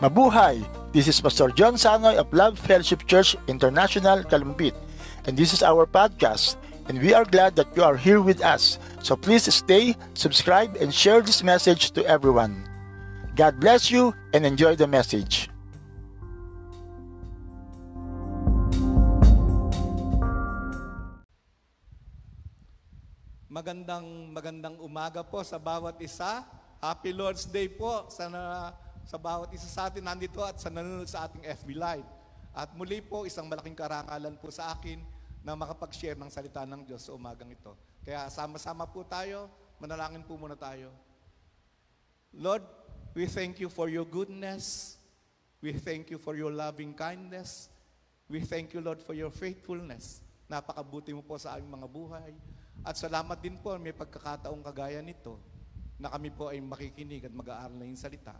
Mabuhay! This is Pastor John Sanoy of Love Fellowship Church International, Kalumpit. And this is our podcast. And we are glad that you are here with us. So please stay, subscribe, and share this message to everyone. God bless you and enjoy the message. Magandang magandang umaga po sa bawat isa. Happy Lord's Day po sa sa bawat isa sa atin nandito at sa nanonood sa ating FB Live. At muli po isang malaking karangalan po sa akin na makapag-share ng salita ng Diyos sa umagang ito. Kaya sama-sama po tayo, manalangin po muna tayo. Lord, we thank you for your goodness. We thank you for your loving kindness. We thank you, Lord, for your faithfulness. Napakabuti mo po sa aming mga buhay. At salamat din po may pagkakataong kagaya nito na kami po ay makikinig at mag-aaral na yung salita.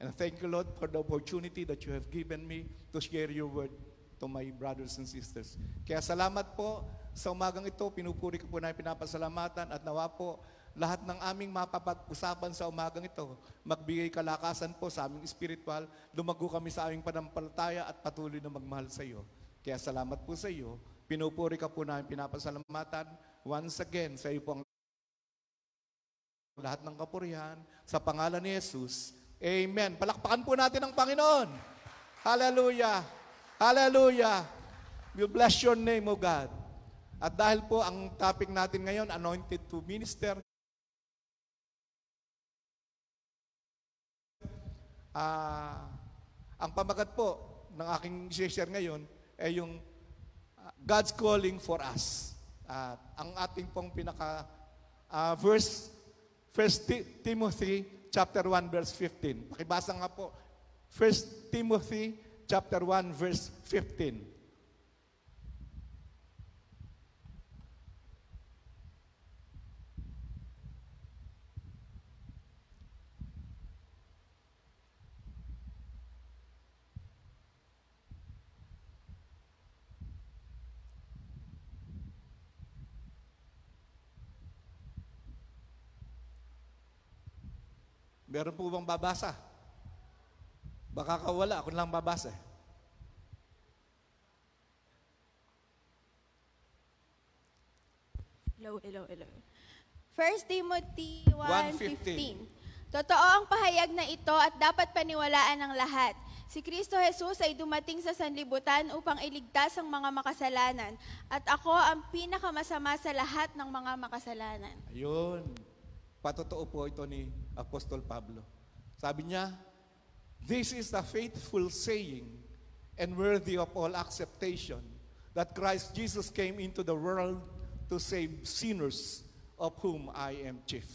And thank you, Lord, for the opportunity that you have given me to share your word to my brothers and sisters. Kaya salamat po sa umagang ito, pinupuri ko po na pinapasalamatan at nawa po lahat ng aming mapapag-usapan sa umagang ito, magbigay kalakasan po sa aming spiritual, lumago kami sa aming panampalataya at patuloy na magmahal sa iyo. Kaya salamat po sa iyo, pinupuri ka po namin pinapasalamatan. Once again, sa iyo po ang lahat ng kapurihan, sa pangalan ni Jesus, Amen. Palakpakan po natin ang Panginoon. Hallelujah. Hallelujah. We bless your name, O God. At dahil po ang topic natin ngayon, anointed to minister, Ah, ang pamagat po ng aking share ngayon ay yung ah, God's calling for us. At ang ating pong pinaka ah, verse 1 Ti- Timothy chapter 1 verse 15. Pakibasa nga po 1 Timothy chapter 1 verse 15. Meron po bang babasa? Baka kawala, ako lang babasa. Hello, hello, hello. 1 Timothy 1:15. 1.15 Totoo ang pahayag na ito at dapat paniwalaan ng lahat. Si Kristo Jesus ay dumating sa sanlibutan upang iligtas ang mga makasalanan at ako ang pinakamasama sa lahat ng mga makasalanan. Ayun. Patotoo po ito ni Apostol Pablo. Sabi niya, This is the faithful saying and worthy of all acceptation that Christ Jesus came into the world to save sinners of whom I am chief.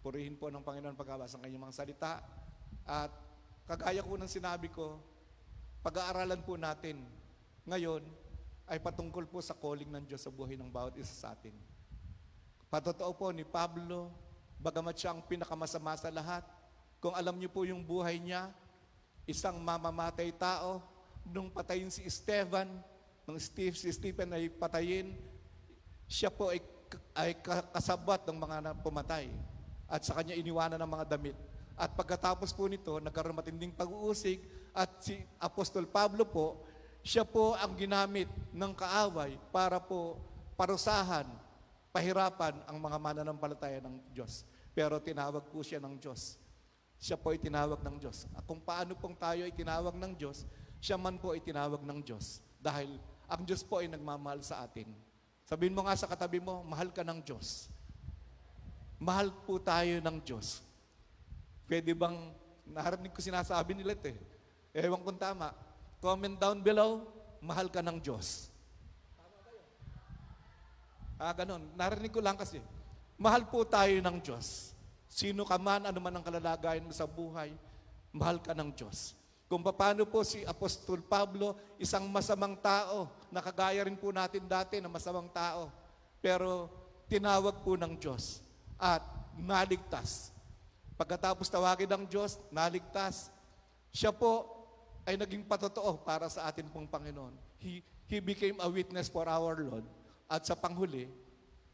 Purihin po ng Panginoon pagkabasa ng kanyang mga salita. At kagaya ko ng sinabi ko, pag-aaralan po natin ngayon ay patungkol po sa calling ng Diyos sa buhay ng bawat isa sa atin. Patotoo po ni Pablo, bagamat siya ang pinakamasama sa lahat, kung alam niyo po yung buhay niya, isang mamamatay tao, nung patayin si Esteban, nung Steve, si Stephen ay patayin, siya po ay, ay ka- kasabwat ng mga pumatay. At sa kanya iniwanan ng mga damit. At pagkatapos po nito, nagkaroon matinding pag-uusig at si Apostol Pablo po, siya po ang ginamit ng kaaway para po parusahan, pahirapan ang mga mananampalataya ng Diyos. Pero tinawag po siya ng Diyos. Siya po ay tinawag ng Diyos. Kung paano pong tayo ay tinawag ng Diyos, siya man po ay tinawag ng Diyos. Dahil ang Diyos po ay nagmamahal sa atin. Sabihin mo nga sa katabi mo, mahal ka ng Diyos. Mahal po tayo ng Diyos. Pwede bang, narinig ko sinasabi nila ito eh. Ewan kung tama. Comment down below, mahal ka ng Diyos. Ah, ganun. Narinig ko lang kasi. Mahal po tayo ng Diyos. Sino ka man, ano man ang kalalagayan mo sa buhay, mahal ka ng Diyos. Kung paano po si Apostol Pablo, isang masamang tao, nakagaya rin po natin dati na masamang tao, pero tinawag po ng Diyos at naligtas. Pagkatapos tawagin ng Diyos, naligtas. Siya po ay naging patotoo para sa atin pong Panginoon. He, he became a witness for our Lord. At sa panghuli,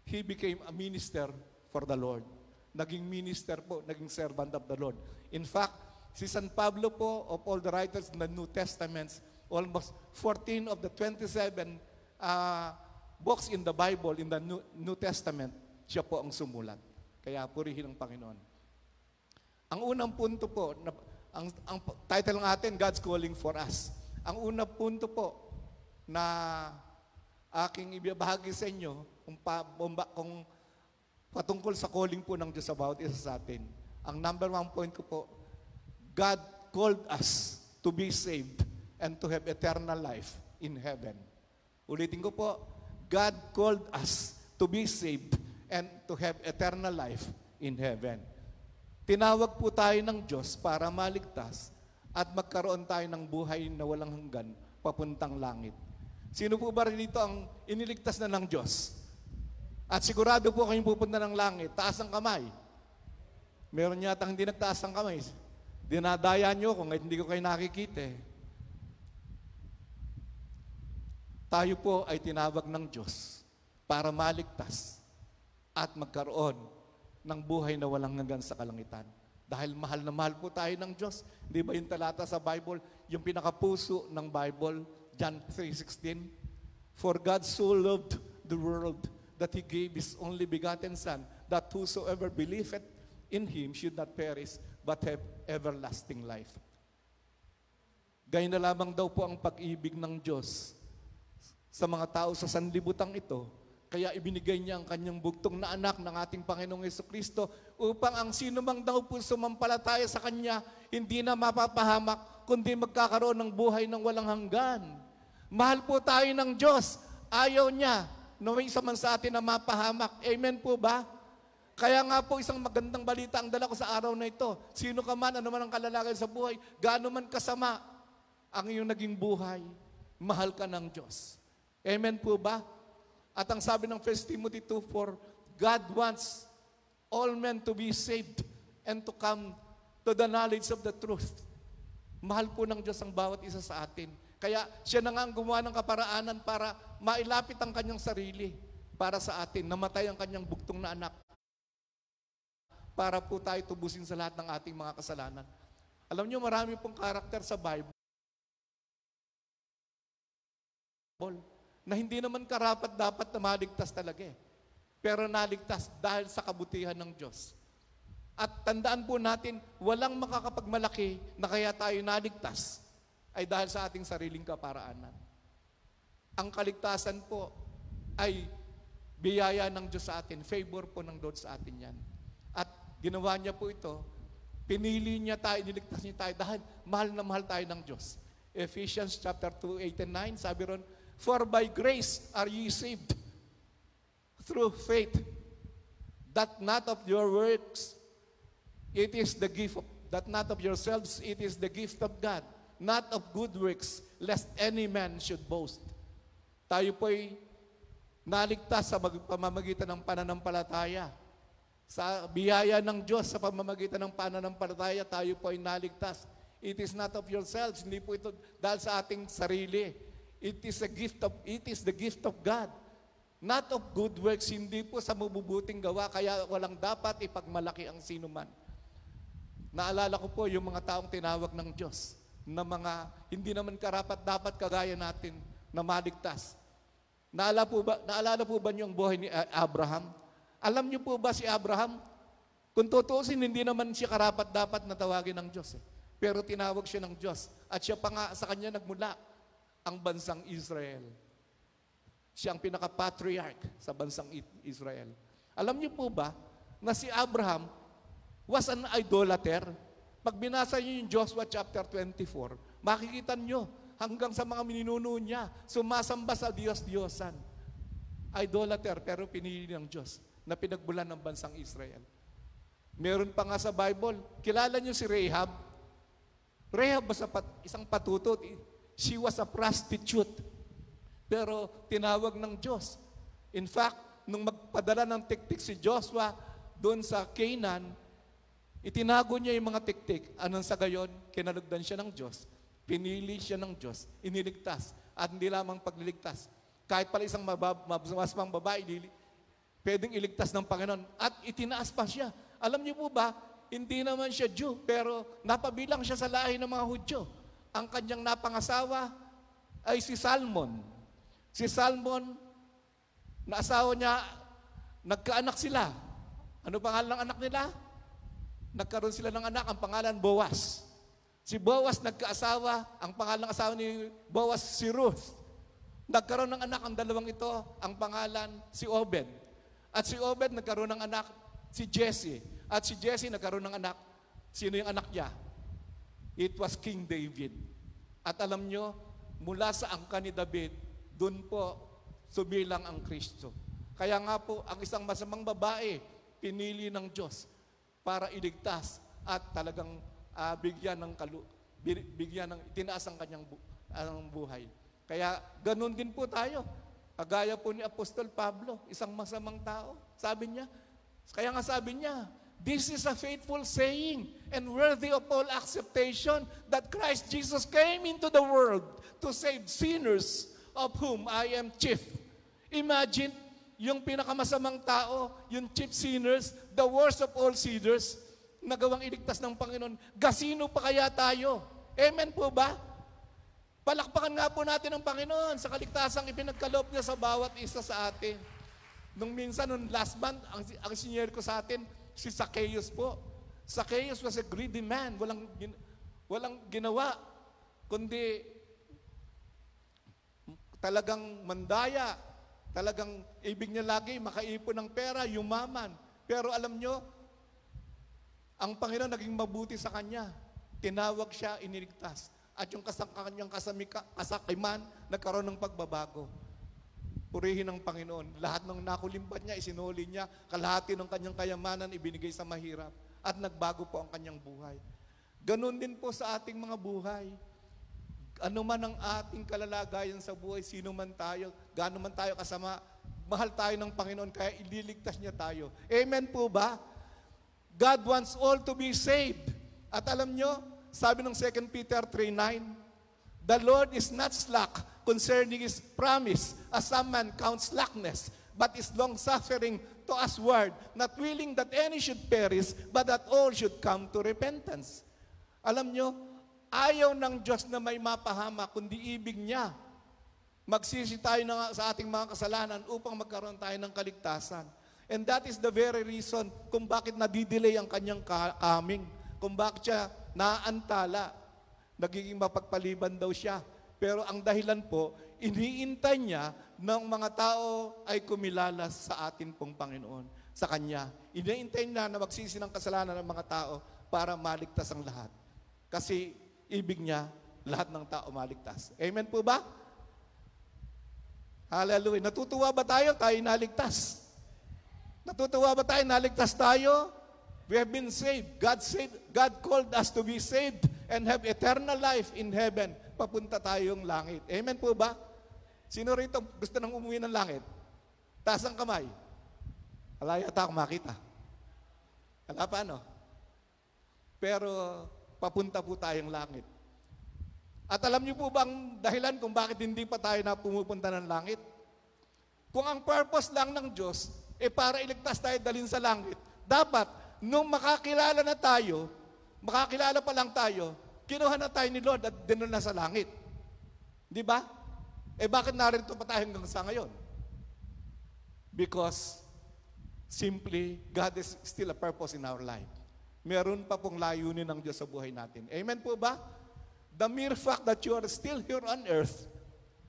he became a minister for the Lord. Naging minister po, naging servant of the Lord. In fact, si San Pablo po, of all the writers in the New Testaments, almost 14 of the 27 uh, books in the Bible, in the New, New Testament, siya po ang sumulat. Kaya purihin ang Panginoon. Ang unang punto po, na, ang, ang title ng atin, God's Calling for Us. Ang unang punto po na aking ibabahagi sa inyo kung, pa, bomba, kung patungkol sa calling po ng Diyos about isa sa atin. Ang number one point ko po, God called us to be saved and to have eternal life in heaven. Ulitin ko po, God called us to be saved and to have eternal life in heaven. Tinawag po tayo ng Diyos para maligtas at magkaroon tayo ng buhay na walang hanggan papuntang langit. Sino po ba dito ang iniligtas na ng Diyos? At sigurado po kayong pupunta ng langit, taas ang kamay. Meron yata hindi nagtaas ang kamay. Dinadaya nyo ko ngayon hindi ko kayo nakikita eh. Tayo po ay tinawag ng Diyos para maligtas at magkaroon ng buhay na walang hanggan sa kalangitan. Dahil mahal na mahal po tayo ng Diyos. Di ba yung talata sa Bible, yung pinakapuso ng Bible, John 3.16, For God so loved the world that He gave His only begotten Son, that whosoever believeth in Him should not perish, but have everlasting life. Gayun na lamang daw po ang pag-ibig ng Diyos sa mga tao sa sanlibutan ito, kaya ibinigay niya ang kanyang bugtong na anak ng ating Panginoong Yeso Kristo upang ang sino mang daw po sumampalataya sa Kanya, hindi na mapapahamak, kundi magkakaroon ng buhay ng walang hanggan. Mahal po tayo ng Diyos. Ayaw niya may isa man sa atin na mapahamak. Amen po ba? Kaya nga po isang magandang balita ang dala ko sa araw na ito. Sino ka man, ano man ang kalalagay sa buhay, gaano man kasama ang iyong naging buhay, mahal ka ng Diyos. Amen po ba? At ang sabi ng 1 Timothy 2.4, God wants all men to be saved and to come to the knowledge of the truth. Mahal po ng Diyos ang bawat isa sa atin. Kaya siya na nga ang gumawa ng kaparaanan para mailapit ang kanyang sarili para sa atin. Namatay ang kanyang bugtong na anak para po tayo tubusin sa lahat ng ating mga kasalanan. Alam niyo, marami pong karakter sa Bible na hindi naman karapat dapat na maligtas talaga eh. Pero naligtas dahil sa kabutihan ng Diyos. At tandaan po natin, walang makakapagmalaki na kaya tayo naligtas ay dahil sa ating sariling kaparaanan. Ang kaligtasan po ay biyaya ng Diyos sa atin, favor po ng Lord sa atin yan. At ginawa niya po ito, pinili niya tayo, niligtas niya tayo dahil mahal na mahal tayo ng Diyos. Ephesians chapter 2, 8 and 9, sabi ron, For by grace are ye saved through faith, that not of your works, it is the gift of, that not of yourselves, it is the gift of God, not of good works, lest any man should boast. Tayo po'y naligtas sa mag- pamamagitan ng pananampalataya. Sa biyaya ng Diyos sa pamamagitan ng pananampalataya, tayo po ay naligtas. It is not of yourselves, hindi po ito dahil sa ating sarili. It is a gift of it is the gift of God. Not of good works, hindi po sa mabubuting gawa, kaya walang dapat ipagmalaki ang sino man. Naalala ko po yung mga taong tinawag ng Diyos na mga hindi naman karapat dapat kagaya natin na maligtas. Naalala po ba, naalala po ba niyo ang buhay ni Abraham? Alam niyo po ba si Abraham? Kung tutuusin, hindi naman siya karapat dapat na tawagin ng Diyos. Eh. Pero tinawag siya ng Diyos. At siya pa nga sa kanya nagmula ang bansang Israel. Siya ang pinaka-patriarch sa bansang Israel. Alam niyo po ba na si Abraham was an idolater? Pag binasa niyo yung Joshua chapter 24, makikita niyo hanggang sa mga mininuno niya, sumasamba sa Diyos-Diyosan. Idolater, pero pinili ng Diyos na pinagbulan ng bansang Israel. Meron pa nga sa Bible, kilala niyo si Rahab? Rahab was a pat- isang patutot. She was a prostitute. Pero tinawag ng Diyos. In fact, nung magpadala ng tiktik si Joshua doon sa Canaan, itinago niya yung mga tiktik. Anong sa gayon? Kinalugdan siya ng Diyos. Pinili siya ng Diyos. Iniligtas. At hindi lamang pagliligtas. Kahit pala isang mabab, mas pang babae, lili, pwedeng iligtas ng Panginoon. At itinaas pa siya. Alam niyo po ba, hindi naman siya Jew, pero napabilang siya sa lahi ng mga Hudyo. Ang kanyang napangasawa ay si Salmon. Si Salmon, na asawa niya, nagkaanak sila. Ano pangalan ng anak nila? Nagkaroon sila ng anak, ang pangalan Boaz. Si Boaz nagkaasawa, ang pangalan ng asawa ni Boaz si Ruth. Nagkaroon ng anak ang dalawang ito, ang pangalan si Obed. At si Obed nagkaroon ng anak si Jesse. At si Jesse nagkaroon ng anak. Sino yung anak niya? It was King David. At alam nyo, mula sa angka ni David, dun po sumilang ang Kristo. Kaya nga po, ang isang masamang babae, pinili ng Diyos para iligtas at talagang ah, bigyan ng kalu bi- bigyan ng tinaas ang kanyang bu- ang buhay. Kaya ganun din po tayo. Kagaya po ni Apostol Pablo, isang masamang tao. Sabi niya, kaya nga sabi niya, This is a faithful saying and worthy of all acceptation that Christ Jesus came into the world to save sinners of whom I am chief. Imagine, yung pinakamasamang tao, yung chief sinners, the worst of all sinners, nagawang iligtas ng Panginoon. Gasino pa kaya tayo? Amen po ba? Palakpakan nga po natin ang Panginoon sa kaligtasang ipinagkaloob niya sa bawat isa sa atin. Nung minsan, nung last month, ang, ang senior ko sa atin, si Zacchaeus po. Zacchaeus was a greedy man. Walang, gin- walang ginawa, kundi talagang mandaya, talagang ibig niya lagi makaipon ng pera, yumaman. Pero alam nyo, ang Panginoon naging mabuti sa kanya. Tinawag siya, iniligtas. At yung kanyang kasamika, kasakiman, nagkaroon ng pagbabago. Purihin ng Panginoon. Lahat ng nakulimbat niya, isinuli niya. Kalahati ng kanyang kayamanan, ibinigay sa mahirap. At nagbago po ang kanyang buhay. Ganon din po sa ating mga buhay. Ano man ang ating kalalagayan sa buhay, sino man tayo, gaano man tayo kasama, mahal tayo ng Panginoon, kaya ililigtas niya tayo. Amen po ba? God wants all to be saved. At alam nyo, sabi ng 2 Peter 3.9, The Lord is not slack concerning His promise, as some man counts slackness, but is long-suffering to usward, not willing that any should perish, but that all should come to repentance. Alam nyo, ayaw ng Diyos na may mapahama, kundi ibig niya. Magsisi tayo na sa ating mga kasalanan upang magkaroon tayo ng kaligtasan. And that is the very reason kung bakit nadidelay ang kanyang ka- coming. Kung bakit siya naantala. Nagiging mapagpaliban daw siya. Pero ang dahilan po, iniintay niya ng mga tao ay kumilala sa atin pong Panginoon, sa Kanya. Iniintay niya na magsisi ng kasalanan ng mga tao para maligtas ang lahat. Kasi ibig niya, lahat ng tao maligtas. Amen po ba? Hallelujah. Natutuwa ba tayo? Tayo naligtas. Natutuwa ba tayo? Naligtas tayo? We have been saved. God saved. God called us to be saved and have eternal life in heaven. Papunta tayong langit. Amen po ba? Sino rito gusto nang umuwi ng langit? Taas ang kamay. Wala yata akong makita. Wala pa, no? Pero papunta po tayong langit. At alam niyo po ba ang dahilan kung bakit hindi pa tayo na pumupunta ng langit? Kung ang purpose lang ng Diyos, eh para iligtas tayo dalhin sa langit, dapat nung makakilala na tayo, makakilala pa lang tayo, kinuha na tayo ni Lord at dinala na sa langit. Di ba? Eh bakit narito pa tayo hanggang sa ngayon? Because simply, God is still a purpose in our life. Meron pa pong layunin ng Diyos sa buhay natin. Amen po ba? The mere fact that you are still here on earth,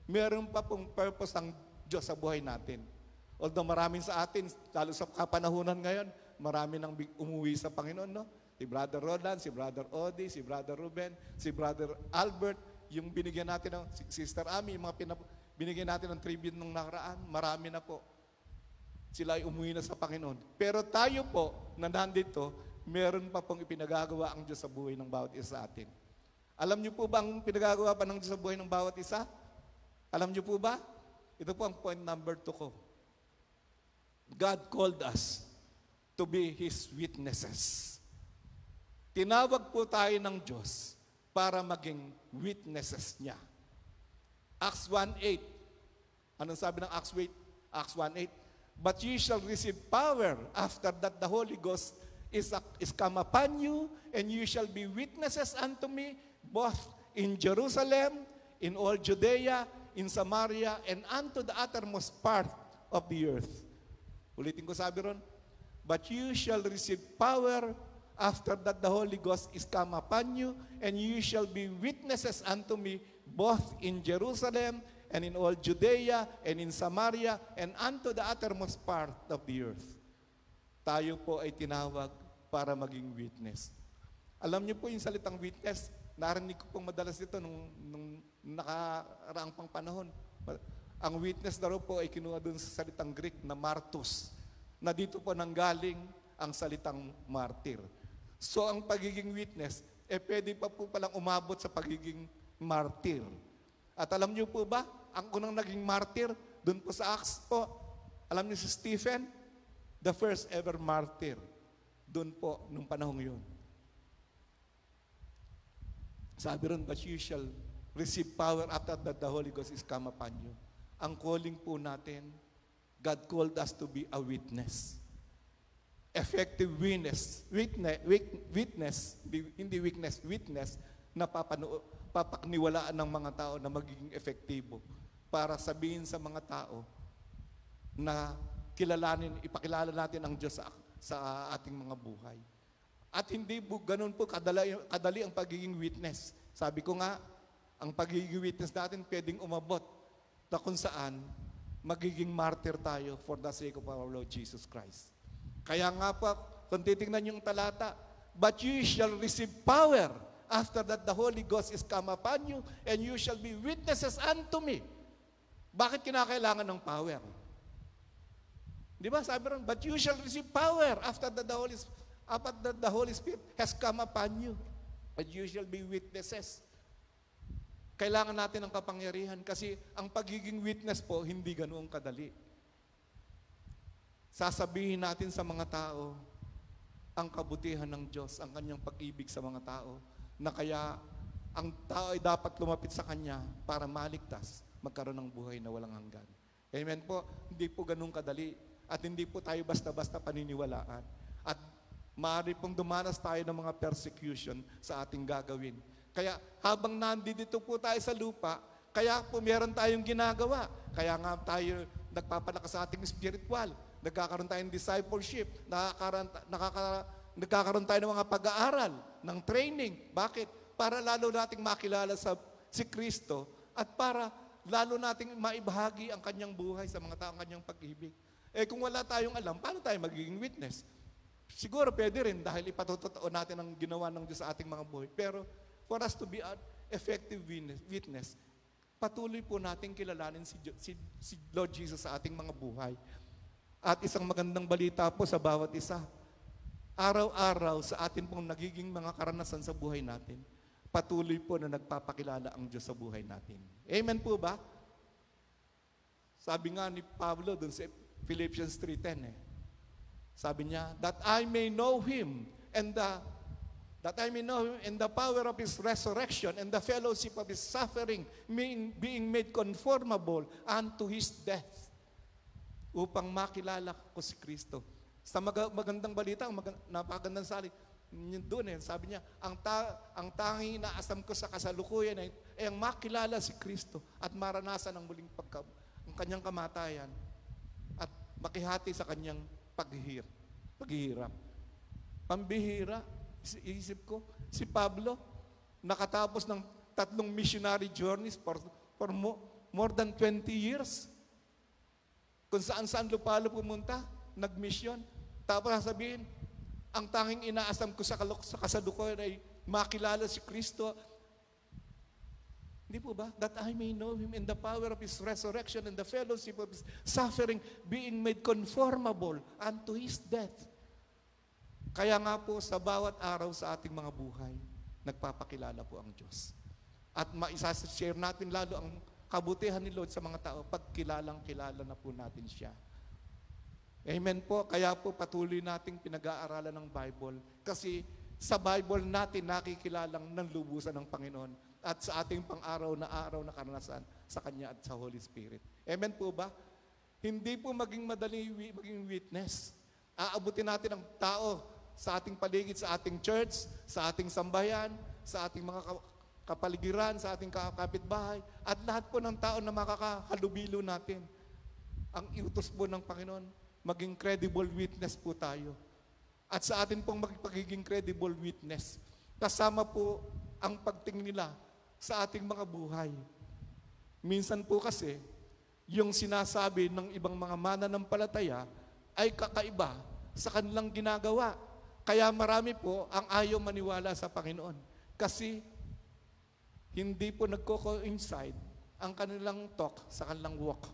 meron pa pong purpose ang Diyos sa buhay natin. Although maraming sa atin, lalo sa kapanahunan ngayon, marami nang umuwi sa Panginoon, no? Si Brother Roland, si Brother Odi, si Brother Ruben, si Brother Albert, yung binigyan natin ng si Sister Ami, yung mga pinap- binigyan natin ng tribute nung nakaraan, marami na po. Sila ay umuwi na sa Panginoon. Pero tayo po, na nandito, meron pa pong ipinagagawa ang Diyos sa buhay ng bawat isa sa atin. Alam niyo po ba ang pinagagawa pa ng Diyos sa buhay ng bawat isa? Alam niyo po ba? Ito po ang point number two ko. God called us to be His witnesses. Tinawag po tayo ng Diyos para maging witnesses niya. Acts 1.8. Anong sabi ng Acts 8? Acts 1.8. But ye shall receive power after that the Holy Ghost is, come upon you, and you shall be witnesses unto me, both in Jerusalem, in all Judea, in Samaria, and unto the uttermost part of the earth. Ulitin ko sabi ron, But you shall receive power after that the Holy Ghost is come upon you, and you shall be witnesses unto me both in Jerusalem and in all Judea and in Samaria and unto the uttermost part of the earth. Tayo po ay tinawag para maging witness. Alam niyo po yung salitang witness, narinig ko pong madalas ito nung, nung nakaraang pang panahon. Ang witness na po ay kinuha dun sa salitang Greek na martus, na dito po nanggaling ang salitang martir. So ang pagiging witness, eh pwede pa po palang umabot sa pagiging martir. At alam niyo po ba, ang unang naging martir, dun po sa Acts po, alam niyo si Stephen, the first ever martyr, dun po, nung panahong yun. Sabi ron, but you shall receive power after that the Holy Ghost is come upon you. Ang calling po natin, God called us to be a witness. Effective witness, witness, witness, hindi weakness, witness, na papano, papakniwalaan ng mga tao na magiging efektibo para sabihin sa mga tao na kilalanin, ipakilala natin ang Diyos sa, sa ating mga buhay. At hindi po ganun po kadali, kadali ang pagiging witness. Sabi ko nga, ang pagiging witness natin pwedeng umabot na kung saan magiging martyr tayo for the sake of our Lord Jesus Christ. Kaya nga po, kung titingnan yung talata, But you shall receive power after that the Holy Ghost is come upon you, and you shall be witnesses unto me. Bakit kinakailangan ng power? Di ba? Sabi ron, but you shall receive power after that the Holy, after that the Holy Spirit has come upon you. But you shall be witnesses. Kailangan natin ng kapangyarihan kasi ang pagiging witness po, hindi ganoong kadali. Sasabihin natin sa mga tao ang kabutihan ng Diyos, ang kanyang pag-ibig sa mga tao, na kaya ang tao ay dapat lumapit sa Kanya para maligtas, magkaroon ng buhay na walang hanggan. Amen po, hindi po ganun kadali at hindi po tayo basta-basta paniniwalaan. At maaari pong dumanas tayo ng mga persecution sa ating gagawin. Kaya habang nandito po tayo sa lupa, kaya po meron tayong ginagawa. Kaya nga tayo nagpapalakas sa ating spiritual. Nagkakaroon tayo ng discipleship. Nakakaroon, nakaka, nagkakaroon tayo ng mga pag-aaral, ng training. Bakit? Para lalo nating makilala sa si Kristo at para lalo nating maibahagi ang kanyang buhay sa mga tao, ang kanyang pag-ibig. Eh kung wala tayong alam, paano tayo magiging witness? Siguro pwede rin dahil ipatotoo natin ang ginawa ng Diyos sa ating mga buhay. Pero for us to be an effective witness, patuloy po natin kilalanin si, si, si Lord Jesus sa ating mga buhay. At isang magandang balita po sa bawat isa, araw-araw sa atin pong nagiging mga karanasan sa buhay natin, patuloy po na nagpapakilala ang Diyos sa buhay natin. Amen po ba? Sabi nga ni Pablo dun sa Philippians 3.10 eh. Sabi niya, that I may know Him and the that I may know Him in the power of His resurrection and the fellowship of His suffering, being, being made conformable unto His death, upang makilala ko si Kristo. Sa mag- magandang balita, mag- napakagandang sali, doon eh, sabi niya, ang, ta- ang tanging inaasam ko sa kasalukuyan ay, ay ang makilala si Kristo at maranasan ang muling pagka, ang kanyang kamatayan at makihati sa kanyang paghihir, paghihirap. Pambihira, isip ko, si Pablo, nakatapos ng tatlong missionary journeys for, for mo, more than 20 years. Kung saan-saan lupalo pumunta, nag-mission. Tapos sasabihin, ang tanging inaasam ko sa, kalok, sa kasalukuyan ay makilala si Kristo. Hindi po ba? That I may know Him in the power of His resurrection and the fellowship of His suffering, being made conformable unto His death. Kaya nga po sa bawat araw sa ating mga buhay, nagpapakilala po ang Diyos. At maisashare natin lalo ang kabutihan ni Lord sa mga tao pag kilalang kilala na po natin siya. Amen po. Kaya po patuloy nating pinag-aaralan ng Bible kasi sa Bible natin nakikilalang ng lubusan ng Panginoon at sa ating pang-araw na araw na karanasan sa Kanya at sa Holy Spirit. Amen po ba? Hindi po maging madali maging witness. Aabutin natin ang tao sa ating paligid, sa ating church, sa ating sambayan, sa ating mga ka- kapaligiran, sa ating ka- kapitbahay, at lahat po ng tao na makakahalubilo natin. Ang iutos po ng Panginoon, maging credible witness po tayo. At sa atin pong mag- pagiging credible witness, kasama po ang pagtingin nila sa ating mga buhay. Minsan po kasi, yung sinasabi ng ibang mga mananampalataya ay kakaiba sa kanilang ginagawa. Kaya marami po ang ayaw maniwala sa Panginoon. Kasi hindi po nagko-coincide ang kanilang talk sa kanilang walk.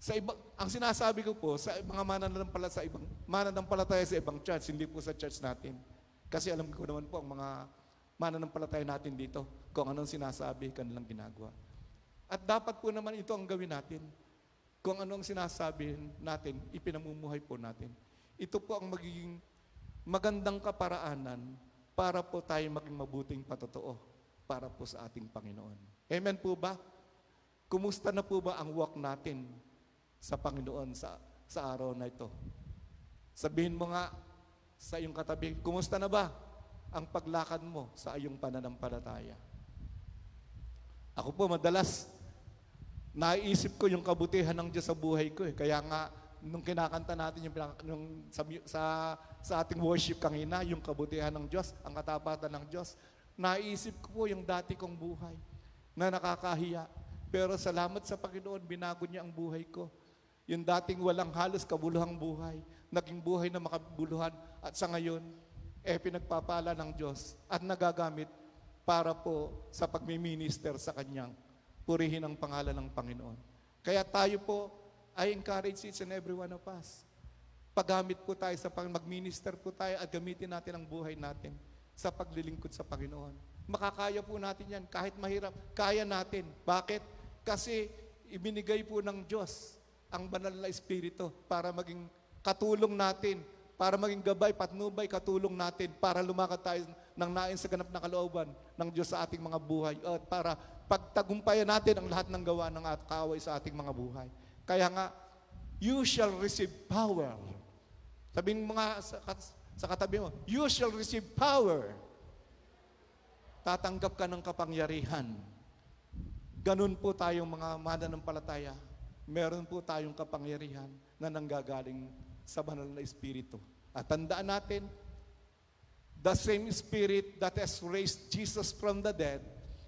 Sa iba, ang sinasabi ko po sa mga mananampalataya sa ibang mananampalataya sa ibang church, hindi po sa church natin. Kasi alam ko naman po ang mga mananampalataya natin dito kung anong sinasabi kanilang ginagawa. At dapat po naman ito ang gawin natin. Kung ano ang sinasabi natin, ipinamumuhay po natin. Ito po ang magiging magandang kaparaanan para po tayo maging mabuting patotoo para po sa ating Panginoon. Amen po ba? Kumusta na po ba ang walk natin sa Panginoon sa, sa araw na ito? Sabihin mo nga sa iyong katabi, kumusta na ba ang paglakad mo sa iyong pananampalataya? Ako po madalas naisip ko yung kabutihan ng Diyos sa buhay ko eh. Kaya nga, nung kinakanta natin yung, yung sa, sa, sa ating worship kanina, yung kabutihan ng Diyos, ang katapatan ng Diyos, naisip ko po yung dati kong buhay na nakakahiya. Pero salamat sa Panginoon, binago niya ang buhay ko. Yung dating walang halos kabuluhang buhay, naging buhay na makabuluhan at sa ngayon, eh pinagpapala ng Diyos at nagagamit para po sa pagmiminister sa Kanyang purihin ang pangalan ng Panginoon. Kaya tayo po, I encourage each and every one of us. Paggamit po tayo sa pag mag-minister po tayo at gamitin natin ang buhay natin sa paglilingkod sa Panginoon. Makakaya po natin yan. Kahit mahirap, kaya natin. Bakit? Kasi ibinigay po ng Diyos ang banal na Espiritu para maging katulong natin, para maging gabay, patnubay, katulong natin, para lumakad tayo ng nain sa ganap na kalooban ng Diyos sa ating mga buhay at para pagtagumpayan natin ang lahat ng gawa ng at kaaway sa ating mga buhay. Kaya nga, you shall receive power. Sabihin mo nga sa, sa katabi mo, you shall receive power. Tatanggap ka ng kapangyarihan. Ganun po tayong mga mananampalataya. Meron po tayong kapangyarihan na nanggagaling sa banal na Espiritu. At tandaan natin, the same Spirit that has raised Jesus from the dead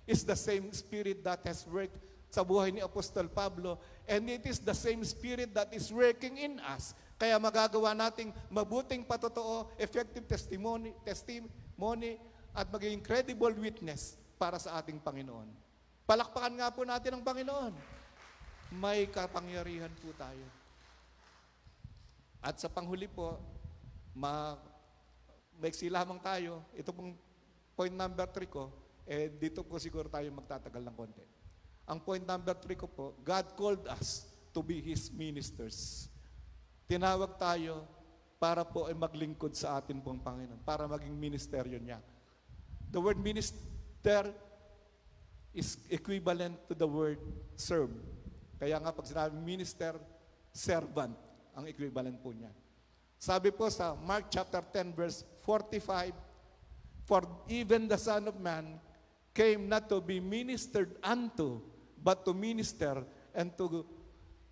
is the same Spirit that has worked sa buhay ni Apostol Pablo and it is the same Spirit that is working in us. Kaya magagawa nating mabuting patotoo, effective testimony, testimony at magiging credible witness para sa ating Panginoon. Palakpakan nga po natin ang Panginoon. May kapangyarihan po tayo. At sa panghuli po, ma maiksi lamang tayo. Ito pong point number three ko, eh dito po siguro tayo magtatagal ng konti. Ang point number three ko po, God called us to be His ministers. Tinawag tayo para po ay maglingkod sa atin pong Panginoon, para maging ministeryo niya. The word minister is equivalent to the word serve. Kaya nga pag sinabi minister, servant ang equivalent po niya. Sabi po sa Mark chapter 10 verse 45, For even the Son of Man came not to be ministered unto, but to minister and to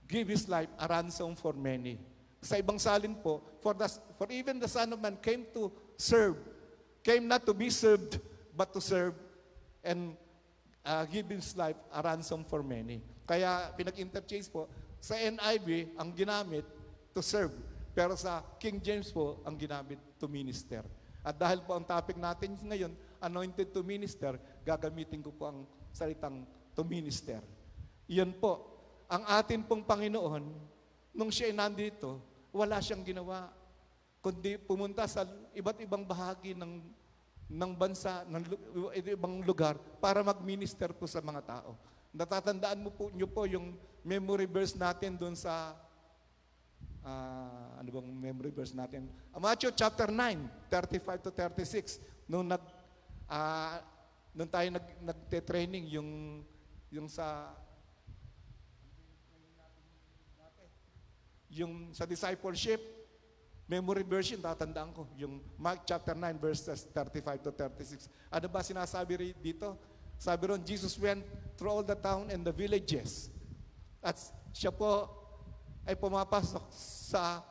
give His life a ransom for many. Sa ibang salin po, for, the, for even the Son of Man came to serve, came not to be served, but to serve and uh, give His life a ransom for many. Kaya pinag-interchange po, sa NIV, ang ginamit, to serve. Pero sa King James po, ang ginamit to minister. At dahil po ang topic natin ngayon, anointed to minister, gagamitin ko po ang salitang to minister. Iyan po, ang atin pong Panginoon, nung siya ay nandito, wala siyang ginawa, kundi pumunta sa iba't ibang bahagi ng ng bansa, ng ibang lugar, para mag-minister po sa mga tao. Natatandaan mo po, nyo po yung memory verse natin doon sa Ah, ano bang memory verse natin? Uh, Matthew chapter 9, 35 to 36. Nung nag ah, nung tayo nag nagte-training yung yung sa yung sa discipleship, memory version, tatandaan ko, yung Mark chapter 9, verses 35 to 36. Ano ba sinasabi dito? Sabi ron, Jesus went through all the town and the villages. At siya po ay pumapasok sa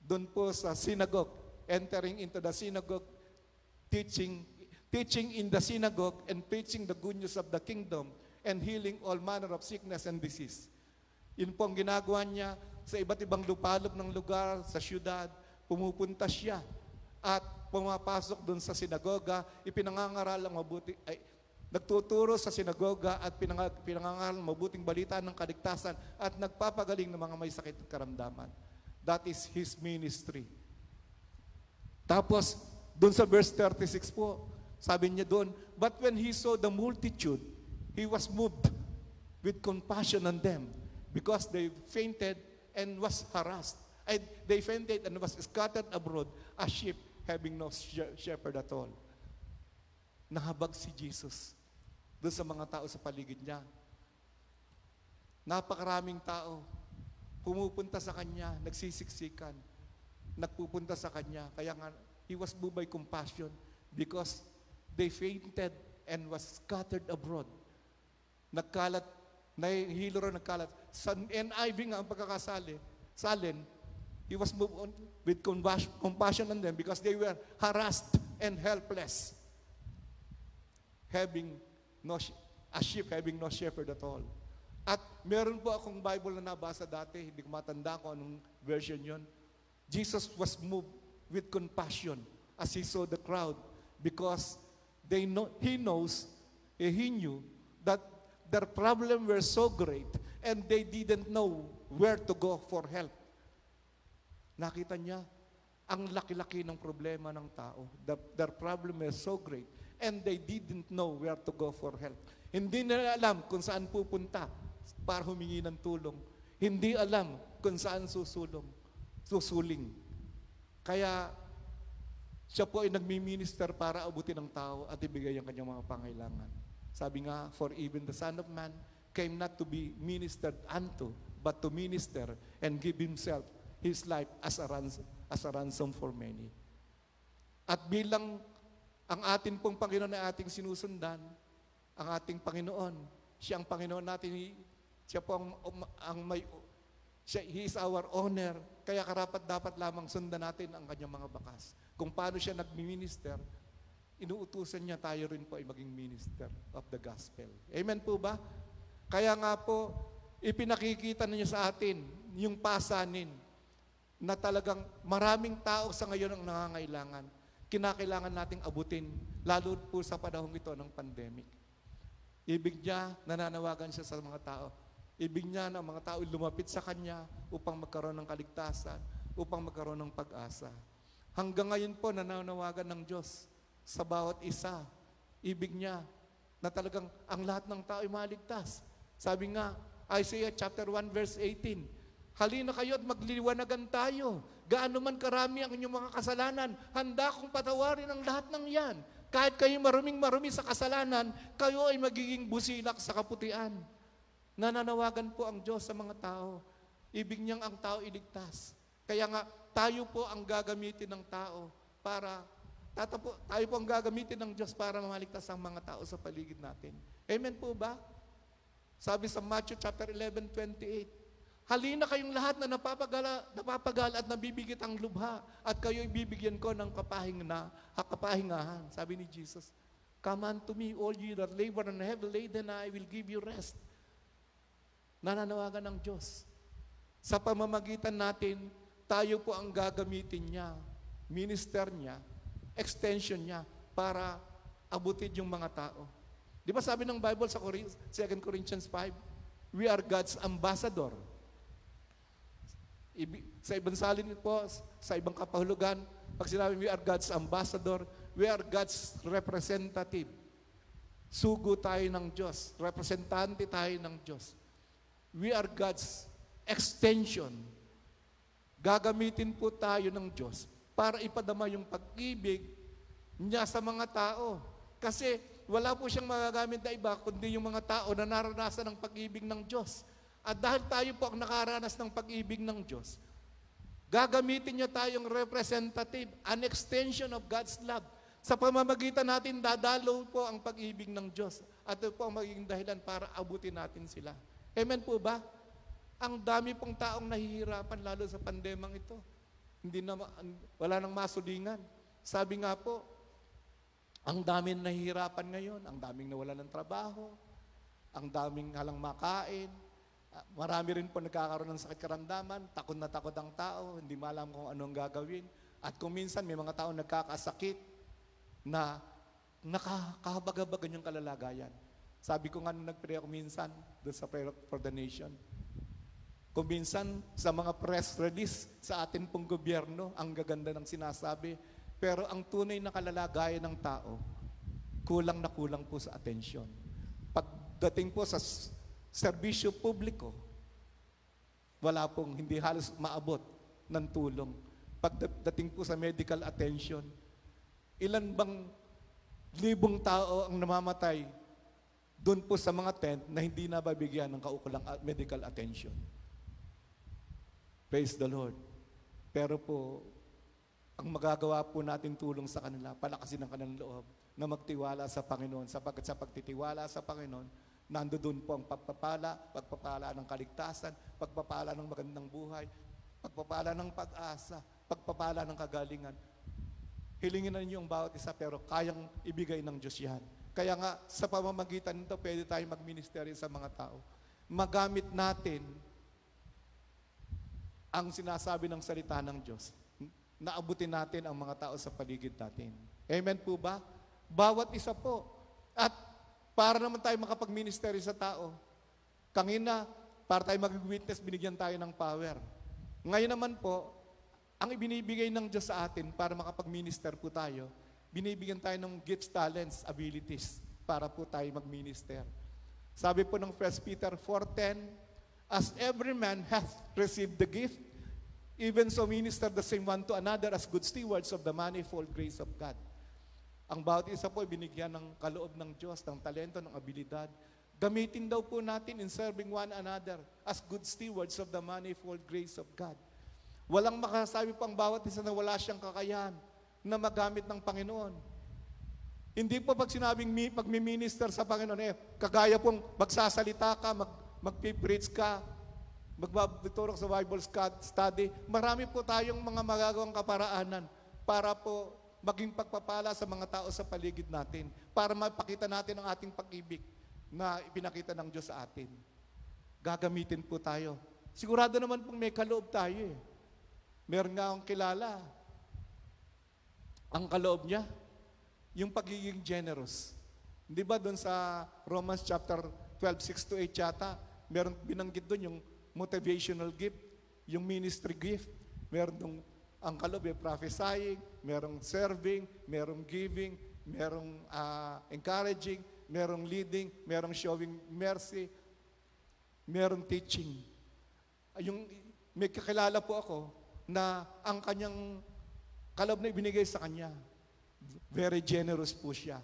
doon po sa synagogue, entering into the synagogue, teaching teaching in the synagogue and preaching the good news of the kingdom and healing all manner of sickness and disease. Yun po ang ginagawa niya sa iba't ibang lupalop ng lugar, sa syudad, pumupunta siya at pumapasok doon sa sinagoga, ipinangangaral ang mabuti, ay, nagtuturo sa sinagoga at pinang, pinangangaral ang mabuting balita ng kaligtasan at nagpapagaling ng mga may sakit at karamdaman. That is His ministry. Tapos, doon sa verse 36 po, sabi niya doon, But when he saw the multitude, he was moved with compassion on them because they fainted and was harassed. And they fainted and was scattered abroad as sheep having no she- shepherd at all. Nahabag si Jesus doon sa mga tao sa paligid niya. Napakaraming tao pumupunta sa kanya, nagsisiksikan, nagpupunta sa kanya. Kaya nga, he was moved by compassion because they fainted and was scattered abroad. Nagkalat, nahihilo rin nagkalat. Sa NIV nga ang pagkakasali, salin, he was moved on with compassion, on them because they were harassed and helpless. Having no, a sheep having no shepherd at all. At meron po akong Bible na nabasa dati, hindi ko matanda kung anong version yon. Jesus was moved with compassion as he saw the crowd because they know, he knows, eh, he knew that their problem were so great and they didn't know where to go for help. Nakita niya, ang laki-laki ng problema ng tao. The, their problem is so great and they didn't know where to go for help. Hindi nila alam kung saan pupunta para humingi ng tulong. Hindi alam kung saan susulong, susuling. Kaya siya po ay nagmi-minister para abutin ng tao at ibigay ang kanyang mga pangailangan. Sabi nga, for even the Son of Man came not to be ministered unto, but to minister and give Himself, His life as a ransom, as a ransom for many. At bilang ang atin pong Panginoon na ating sinusundan, ang ating Panginoon, siya ang Panginoon natin, siya po ang, ang may, siya, He is our owner, kaya karapat dapat lamang sundan natin ang kanyang mga bakas. Kung paano siya nagmi-minister, inuutusan niya tayo rin po ay maging minister of the gospel. Amen po ba? Kaya nga po, ipinakikita niya sa atin yung pasanin na talagang maraming tao sa ngayon ang nangangailangan. Kinakailangan nating abutin, lalo po sa panahong ito ng pandemic. Ibig niya, nananawagan siya sa mga tao. Ibig niya na mga tao lumapit sa Kanya upang magkaroon ng kaligtasan, upang magkaroon ng pag-asa. Hanggang ngayon po, nananawagan ng Diyos sa bawat isa. Ibig niya na talagang ang lahat ng tao ay maligtas. Sabi nga, Isaiah chapter 1 verse 18, Halina kayo at magliliwanagan tayo. Gaano man karami ang inyong mga kasalanan, handa kong patawarin ang lahat ng yan. Kahit kayo maruming marumi sa kasalanan, kayo ay magiging busilak sa kaputian. Nananawagan po ang Diyos sa mga tao. Ibig niyang ang tao iligtas. Kaya nga, tayo po ang gagamitin ng tao para, tatapo, tayo po ang gagamitin ng Diyos para mamaligtas ang mga tao sa paligid natin. Amen po ba? Sabi sa Matthew chapter 11, 28, Halina kayong lahat na napapagala, napapagala at nabibigit ang lubha at kayo ibibigyan ko ng kapahing na, kapahingahan. Sabi ni Jesus, Come unto me, all ye that labor and heavy laden, I will give you rest. Nananawagan ng Diyos. Sa pamamagitan natin, tayo po ang gagamitin niya, minister niya, extension niya, para abutin yung mga tao. Di ba sabi ng Bible sa 2 Corinthians 5, we are God's ambassador. Sa ibang salin po, sa ibang kapahulugan, pag sinabi we are God's ambassador, we are God's representative. Sugo tayo ng Diyos. Representante tayo ng Diyos. We are God's extension. Gagamitin po tayo ng Diyos para ipadama yung pag-ibig niya sa mga tao. Kasi wala po siyang magagamit na iba kundi yung mga tao na naranasan ng pag-ibig ng Diyos. At dahil tayo po ang nakaranas ng pag-ibig ng Diyos, Gagamitin niya tayong representative, an extension of God's love. Sa pamamagitan natin, dadalo po ang pag-ibig ng Diyos. At ito po ang magiging dahilan para abutin natin sila. Amen po ba? Ang dami pong taong nahihirapan lalo sa pandemang ito. Hindi na, wala nang masulingan. Sabi nga po, ang daming nahihirapan ngayon, ang daming nawala ng trabaho, ang daming halang makain, marami rin po nagkakaroon ng sakit karamdaman, takot na takot ang tao, hindi malam kung anong gagawin. At kung minsan may mga tao nagkakasakit na nakakahabag-habagan yung kalalagayan. Sabi ko nga nung nag-pray ako minsan doon sa prayer for the nation, kung minsan sa mga press release sa atin pong gobyerno, ang gaganda ng sinasabi, pero ang tunay na kalalagayan ng tao, kulang na kulang po sa atensyon. Pagdating po sa serbisyo publiko, wala pong hindi halos maabot ng tulong. Pagdating po sa medical attention, ilan bang libong tao ang namamatay doon po sa mga tent na hindi nababigyan ng kaukulang at- medical attention. Praise the Lord. Pero po, ang magagawa po natin tulong sa kanila, palakasin ang kanilang loob na magtiwala sa Panginoon. Sapagkat sa pagtitiwala sa Panginoon, nandoon po ang pagpapala, pagpapala ng kaligtasan, pagpapala ng magandang buhay, pagpapala ng pag-asa, pagpapala ng kagalingan. Hilingin na ninyo ang bawat isa pero kayang ibigay ng Diyos yan. Kaya nga, sa pamamagitan nito, pwede tayong mag-ministeryo sa mga tao. Magamit natin ang sinasabi ng salita ng Diyos. Naabutin natin ang mga tao sa paligid natin. Amen po ba? Bawat isa po. At para naman tayo makapag-ministeryo sa tao, kangina, para tayo mag-witness, binigyan tayo ng power. Ngayon naman po, ang ibinibigay ng Diyos sa atin para makapag-minister po tayo, binibigyan tayo ng gifts, talents, abilities para po tayo mag-minister. Sabi po ng 1 Peter 4.10, As every man hath received the gift, even so minister the same one to another as good stewards of the manifold grace of God. Ang bawat isa po ay binigyan ng kaloob ng Diyos, ng talento, ng abilidad. Gamitin daw po natin in serving one another as good stewards of the manifold grace of God. Walang makasabi po ang bawat isa na wala siyang kakayahan na magamit ng Panginoon. Hindi po pag sinabing mi, magmi-minister sa Panginoon, eh, kagaya pong magsasalita ka, mag, magpipreach ka, magbabituro sa Bible study, marami po tayong mga magagawang kaparaanan para po maging pagpapala sa mga tao sa paligid natin, para mapakita natin ang ating pag-ibig na ipinakita ng Diyos sa atin. Gagamitin po tayo. Sigurado naman pong may kaloob tayo eh. Meron nga akong kilala. Ang kaloob niya, yung pagiging generous. Di ba doon sa Romans chapter 12, 6 to 8 yata, meron binanggit doon yung motivational gift, yung ministry gift, meron doon ang kaloob eh, prophesying, merong serving, merong giving, merong ah, encouraging, merong leading, merong showing mercy, merong teaching. Ay, Yung, may kakilala po ako na ang kanyang kaloob na ibinigay sa kanya, very generous po siya.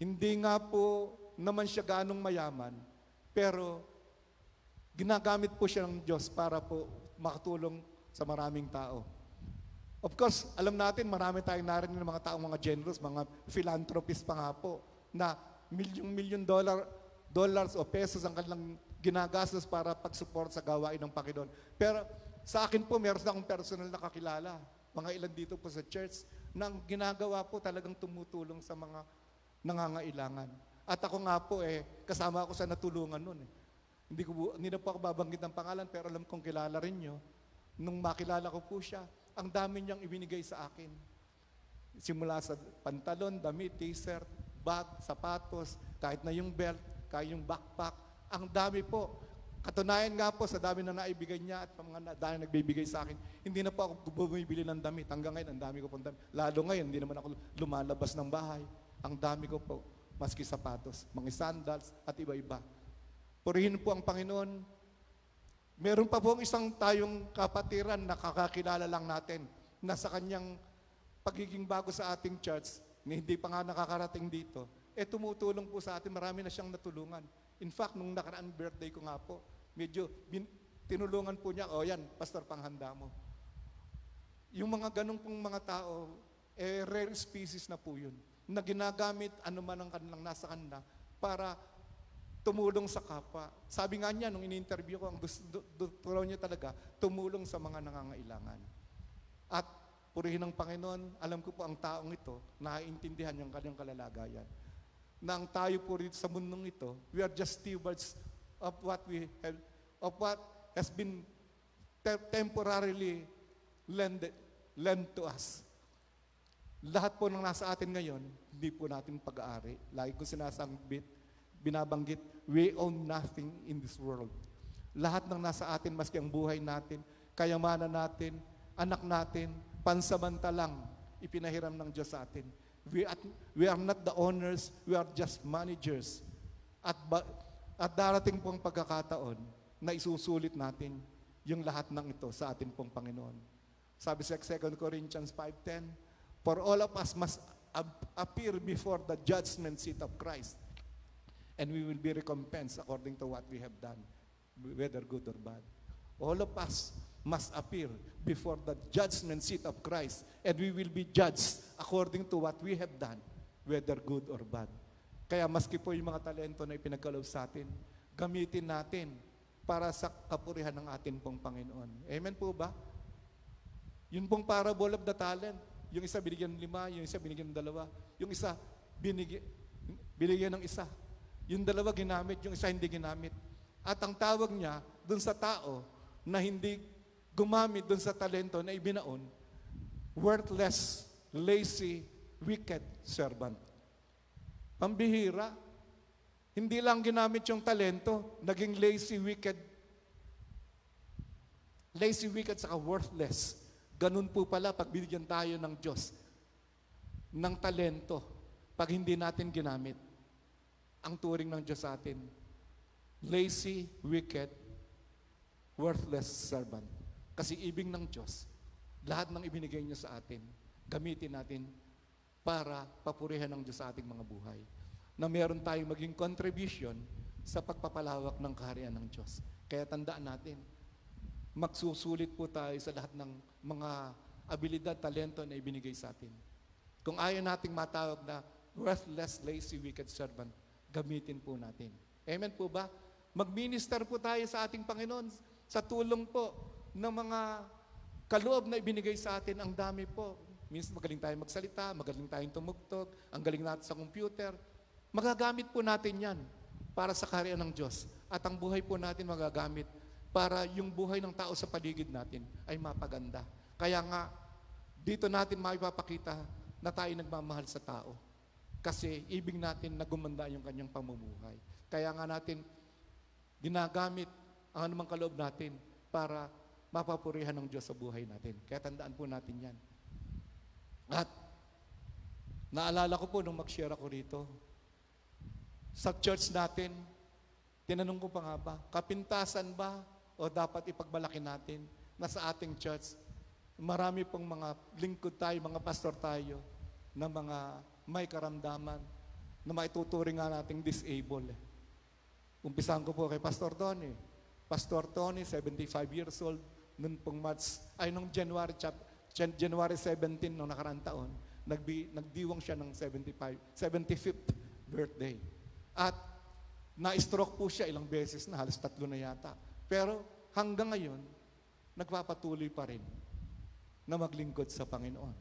Hindi nga po naman siya ganong mayaman, pero ginagamit po siya ng Diyos para po makatulong sa maraming tao. Of course, alam natin, marami tayong narinig ng mga taong mga generous, mga philanthropist pa nga po, na milyong-milyon dollar, dollars o pesos ang kanilang ginagastos para pag-support sa gawain ng Panginoon. Pero sa akin po, meron akong personal na kakilala, mga ilan dito po sa church, na ang ginagawa po talagang tumutulong sa mga nangangailangan. At ako nga po eh, kasama ako sa natulungan nun eh. Hindi, ko, hindi na po ako babanggit ng pangalan, pero alam kong kilala rin nyo. Nung makilala ko po siya, ang dami niyang ibinigay sa akin. Simula sa pantalon, damit, t-shirt, bag, sapatos, kahit na yung belt, kahit yung backpack, ang dami po. Katunayan nga po sa dami na naibigay niya at mga dami nagbibigay sa akin, hindi na po ako bumibili ng damit. Hanggang ngayon, ang dami ko pong damit. Lalo ngayon, hindi naman ako lumalabas ng bahay. Ang dami ko po, maski sapatos, mga sandals at iba-iba. Purihin po ang Panginoon. Meron pa po isang tayong kapatiran na kakakilala lang natin na sa kanyang pagiging bago sa ating church, na hindi pa nga nakakarating dito, eh tumutulong po sa atin, marami na siyang natulungan. In fact, nung nakaraan birthday ko nga po, medyo bin, tinulungan po niya, oh yan, pastor panghanda mo. yung mga ganong pong mga tao, eh, rare species na po yun, na ginagamit anuman ang kanilang nasa kanila para tumulong sa kapwa. Sabi nga niya, nung in-interview ko, ang gusto niya talaga, tumulong sa mga nangangailangan. At purihin ng Panginoon, alam ko po ang taong ito, naiintindihan yung kanyang kalalagayan. Na ang tayo po rito sa mundong ito, we are just stewards of what we have, of what has been te- temporarily lend, lend to us. Lahat po ng nasa atin ngayon, hindi po natin pag-aari. Lagi ko sinasambit, binabanggit, we own nothing in this world. Lahat ng nasa atin, maski ang buhay natin, kayamanan natin, anak natin, pansamantalang ipinahiram ng Diyos sa atin. We, at, we are not the owners, we are just managers. At, ba, at darating pong pagkakataon na isusulit natin yung lahat ng ito sa atin pong Panginoon. Sabi sa 2 Corinthians 5.10, For all of us must ap- appear before the judgment seat of Christ, and we will be recompensed according to what we have done, whether good or bad. All of us must appear before the judgment seat of Christ, and we will be judged according to what we have done, whether good or bad. Kaya maski po yung mga talento na ipinagkaloob sa atin, gamitin natin para sa kapurihan ng atin pong Panginoon. Amen po ba? Yun pong parable of the talent. Yung isa binigyan ng lima, yung isa binigyan ng dalawa. Yung isa binigyan, binigyan ng isa. Yung dalawa ginamit, yung isa hindi ginamit. At ang tawag niya dun sa tao na hindi gumamit dun sa talento na ibinaon, worthless, lazy, wicked servant. Pambihira. Hindi lang ginamit yung talento, naging lazy, wicked. Lazy, wicked, saka worthless. Ganun po pala pag binigyan tayo ng Diyos ng talento pag hindi natin ginamit ang turing ng Diyos sa atin. Lazy, wicked, worthless servant. Kasi ibig ng Diyos, lahat ng ibinigay niya sa atin, gamitin natin para papurihan ng Diyos sa ating mga buhay. Na meron tayong maging contribution sa pagpapalawak ng kaharian ng Diyos. Kaya tandaan natin, magsusulit po tayo sa lahat ng mga abilidad, talento na ibinigay sa atin. Kung ayaw nating matawag na worthless, lazy, wicked servant, gamitin po natin. Amen po ba? Mag-minister po tayo sa ating Panginoon sa tulong po ng mga kaloob na ibinigay sa atin. Ang dami po. Minsan magaling tayo magsalita, magaling tayong tumugtog, ang galing natin sa computer. Magagamit po natin yan para sa kaharian ng Diyos. At ang buhay po natin magagamit para yung buhay ng tao sa paligid natin ay mapaganda. Kaya nga, dito natin maipapakita na tayo nagmamahal sa tao. Kasi ibig natin na gumanda yung kanyang pamumuhay. Kaya nga natin ginagamit ang anumang kaloob natin para mapapurihan ng Diyos sa buhay natin. Kaya tandaan po natin yan. At naalala ko po nung mag-share ako rito, sa church natin, tinanong ko pa nga ba, kapintasan ba o dapat ipagmalaki natin na sa ating church, marami pong mga lingkod tayo, mga pastor tayo, na mga may karamdaman, na maituturing nga nating disabled. Umpisahan ko po kay Pastor Tony. Pastor Tony, 75 years old, noon pong March, ay nung January, chap, Jan- January 17, nung nakaraang taon, nagbi, nagdiwang siya ng 75, 75th birthday. At na-stroke po siya ilang beses na, halos tatlo na yata. Pero hanggang ngayon, nagpapatuloy pa rin na maglingkod sa Panginoon.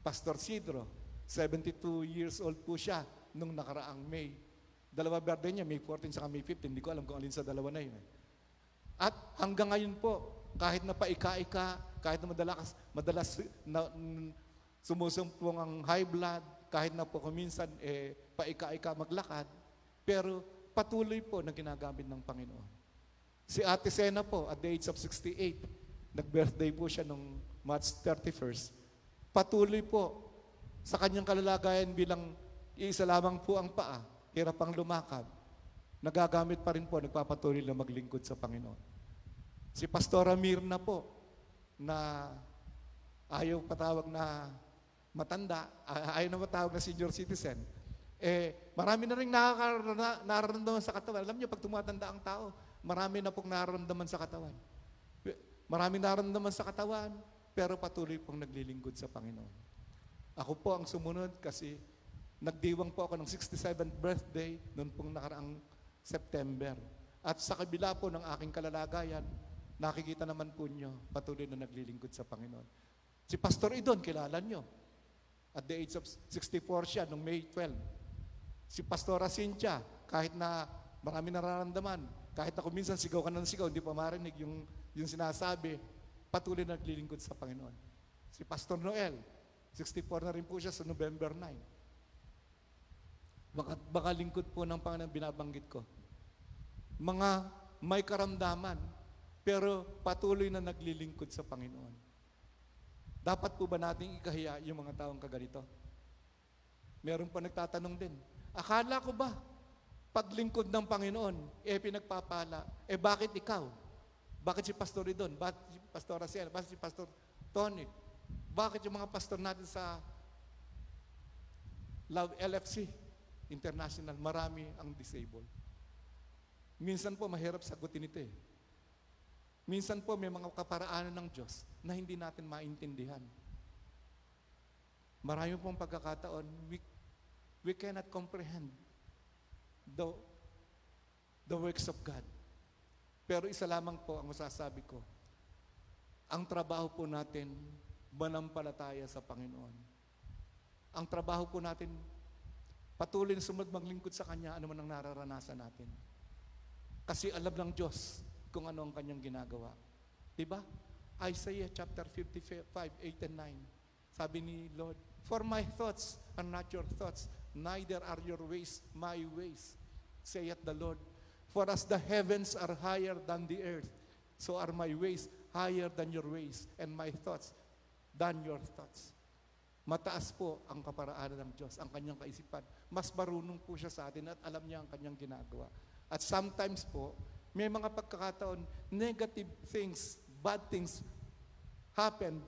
Pastor Sidro, 72 years old po siya nung nakaraang May. Dalawa birthday niya, May 14 sa May 15. Hindi ko alam kung alin sa dalawa na yun. eh. At hanggang ngayon po, kahit na paika-ika, kahit na madalas, madalas na, mm, sumusumpong ang high blood, kahit na po kuminsan eh, paika-ika maglakad, pero patuloy po na ginagamit ng Panginoon. Si Ate Sena po, at the age of 68, nag-birthday po siya nung March 31st. Patuloy po sa kanyang kalalagayan bilang isa lamang po ang paa, hirap pang lumakad. Nagagamit pa rin po, nagpapatuloy na maglingkod sa Panginoon. Si Pastora Mirna po, na ayaw patawag na matanda, ayaw na matawag na senior citizen, eh, marami na rin nararamdaman sa katawan. Alam niyo, pag tumatanda ang tao, marami na pong nararamdaman sa katawan. Marami nararamdaman sa katawan, pero patuloy pong naglilingkod sa Panginoon. Ako po ang sumunod kasi nagdiwang po ako ng 67th birthday noon pong nakaraang September. At sa kabila po ng aking kalalagayan, nakikita naman po nyo, patuloy na naglilingkod sa Panginoon. Si Pastor Idon, kilala nyo. At the age of 64 siya, noong May 12. Si Pastora Cynthia, kahit na marami nararamdaman, kahit ako minsan sigaw ka ng sigaw, hindi pa marinig yung, yung sinasabi, patuloy na naglilingkod sa Panginoon. Si Pastor Noel, 64 na rin po siya sa November 9. Baka, baka lingkod po ng Panginoon binabanggit ko. Mga may karamdaman, pero patuloy na naglilingkod sa Panginoon. Dapat po ba nating ikahiya yung mga taong kaganito? Meron pa nagtatanong din, akala ko ba, paglingkod ng Panginoon, eh pinagpapala, eh bakit ikaw? Bakit si Pastor Idon? Bakit si Pastor Asiel? Bakit si Pastor Tony? Bakit yung mga pastor natin sa Love LFC International, marami ang disabled? Minsan po mahirap sagutin ito eh. Minsan po may mga kaparaanan ng Diyos na hindi natin maintindihan. Marami pong pagkakataon, we, we cannot comprehend the, the works of God. Pero isa lamang po ang masasabi ko, ang trabaho po natin, manampalataya sa Panginoon. Ang trabaho po natin, patuloy na sumunod maglingkod sa Kanya, ano man ang nararanasan natin. Kasi alam ng Diyos kung ano ang Kanyang ginagawa. Diba? Isaiah chapter 55, 8 and 9. Sabi ni Lord, For my thoughts are not your thoughts, neither are your ways my ways, saith the Lord. For as the heavens are higher than the earth, so are my ways higher than your ways, and my thoughts than your thoughts. Mataas po ang kaparaanan ng Diyos, ang kanyang kaisipan. Mas marunong po siya sa atin at alam niya ang kanyang ginagawa. At sometimes po, may mga pagkakataon, negative things, bad things happen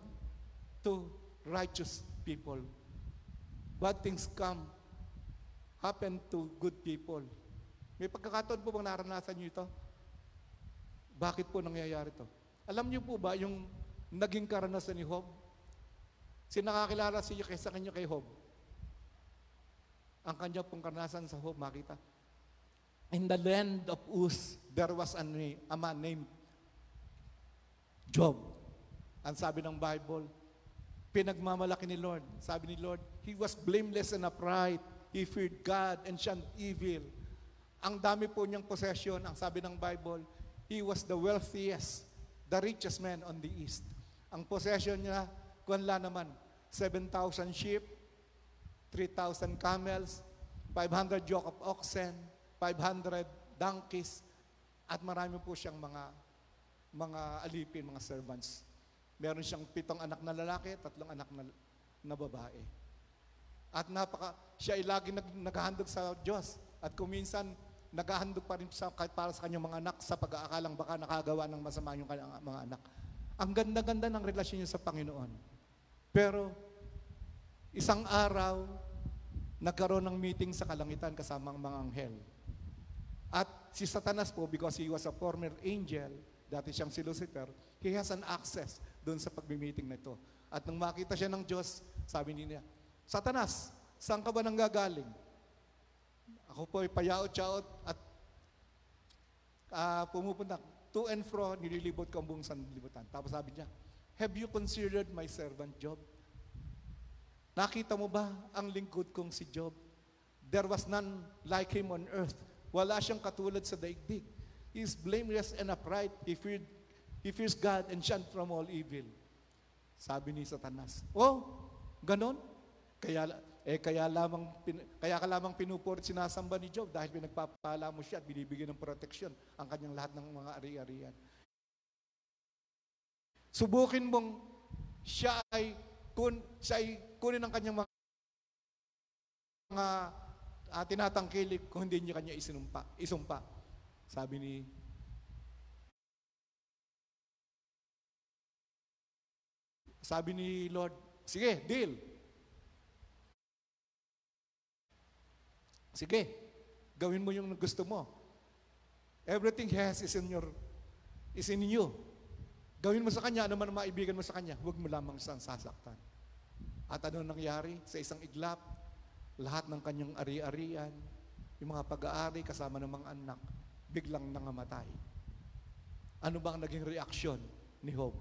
to righteous people. Bad things come, happen to good people. May pagkakataon po bang naranasan niyo ito? Bakit po nangyayari ito? Alam niyo po ba yung naging karanasan ni Job? Sinakakilala siya kaysa kanya kay Job. Ang kanya pong karanasan sa Job, makita. In the land of Uz, there was a, na- a man named Job. Ang sabi ng Bible, pinagmamalaki ni Lord. Sabi ni Lord, he was blameless and upright. He feared God and shunned evil. Ang dami po niyang possession, ang sabi ng Bible, he was the wealthiest, the richest man on the east. Ang possession niya, kunla naman, 7,000 sheep, 3,000 camels, 500 yoke of oxen, 500 donkeys, at marami po siyang mga mga alipin, mga servants. Meron siyang pitong anak na lalaki, tatlong anak na, na babae. At napaka, siya ay lagi nag, naghahandog sa Diyos. At kung minsan, naghahandog pa rin sa, kahit para sa kanyang mga anak sa pag-aakalang baka nakagawa ng masama yung kanyang mga anak. Ang ganda-ganda ng relasyon niya sa Panginoon. Pero, isang araw, nagkaroon ng meeting sa kalangitan kasama ang mga anghel. At si Satanas po, because he was a former angel, dati siyang si Lucifer, he has an access doon sa pagmi-meeting na ito. At nung makita siya ng Diyos, sabi niya, Satanas, saan ka ba nanggagaling? Ako po ay payaot-yaot at ah, pumupunta to and fro, nililibot ko ang buong sanlibutan. Tapos sabi niya, Have you considered my servant Job? Nakita mo ba ang lingkod kong si Job? There was none like him on earth. Wala siyang katulad sa daigdig. He is blameless and upright. He feared, he fears God and shunned from all evil. Sabi ni Satanas, Oh, ganon? Kaya, eh, kaya, lamang, kaya ka lamang pinupurit sinasamba ni Job dahil pinagpapala mo siya at binibigyan ng proteksyon ang kanyang lahat ng mga ari-arian. Subukin mong siya ay, kun, siya ay kunin ang kanyang mga, mga uh, tinatangkilik kung hindi niya kanya isinumpa, isumpa. Sabi ni Sabi ni Lord, sige, deal. Sige, gawin mo yung gusto mo. Everything he has is in your is in you. Gawin mo sa kanya, ano man ang maibigan mo sa kanya, huwag mo lamang siyang sasaktan. At ano nangyari? Sa isang iglap, lahat ng kanyang ari-arian, yung mga pag-aari kasama ng mga anak, biglang nangamatay. Ano ba ang naging reaksyon ni Job?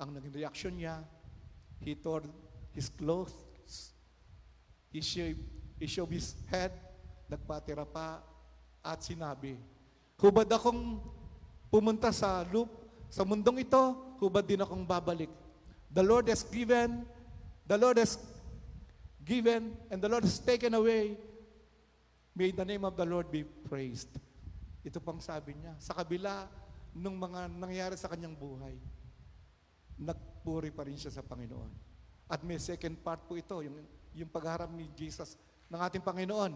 Ang naging reaksyon niya, he tore his clothes, he shaved, he shaved his head, nagpatira pa, at sinabi, Hubad akong pumunta sa loop, sa mundong ito, hubad din akong babalik. The Lord has given, the Lord has given, and the Lord has taken away. May the name of the Lord be praised. Ito pang sabi niya. Sa kabila ng mga nangyari sa kanyang buhay, nagpuri pa rin siya sa Panginoon. At may second part po ito, yung, yung pagharap ni Jesus ng ating Panginoon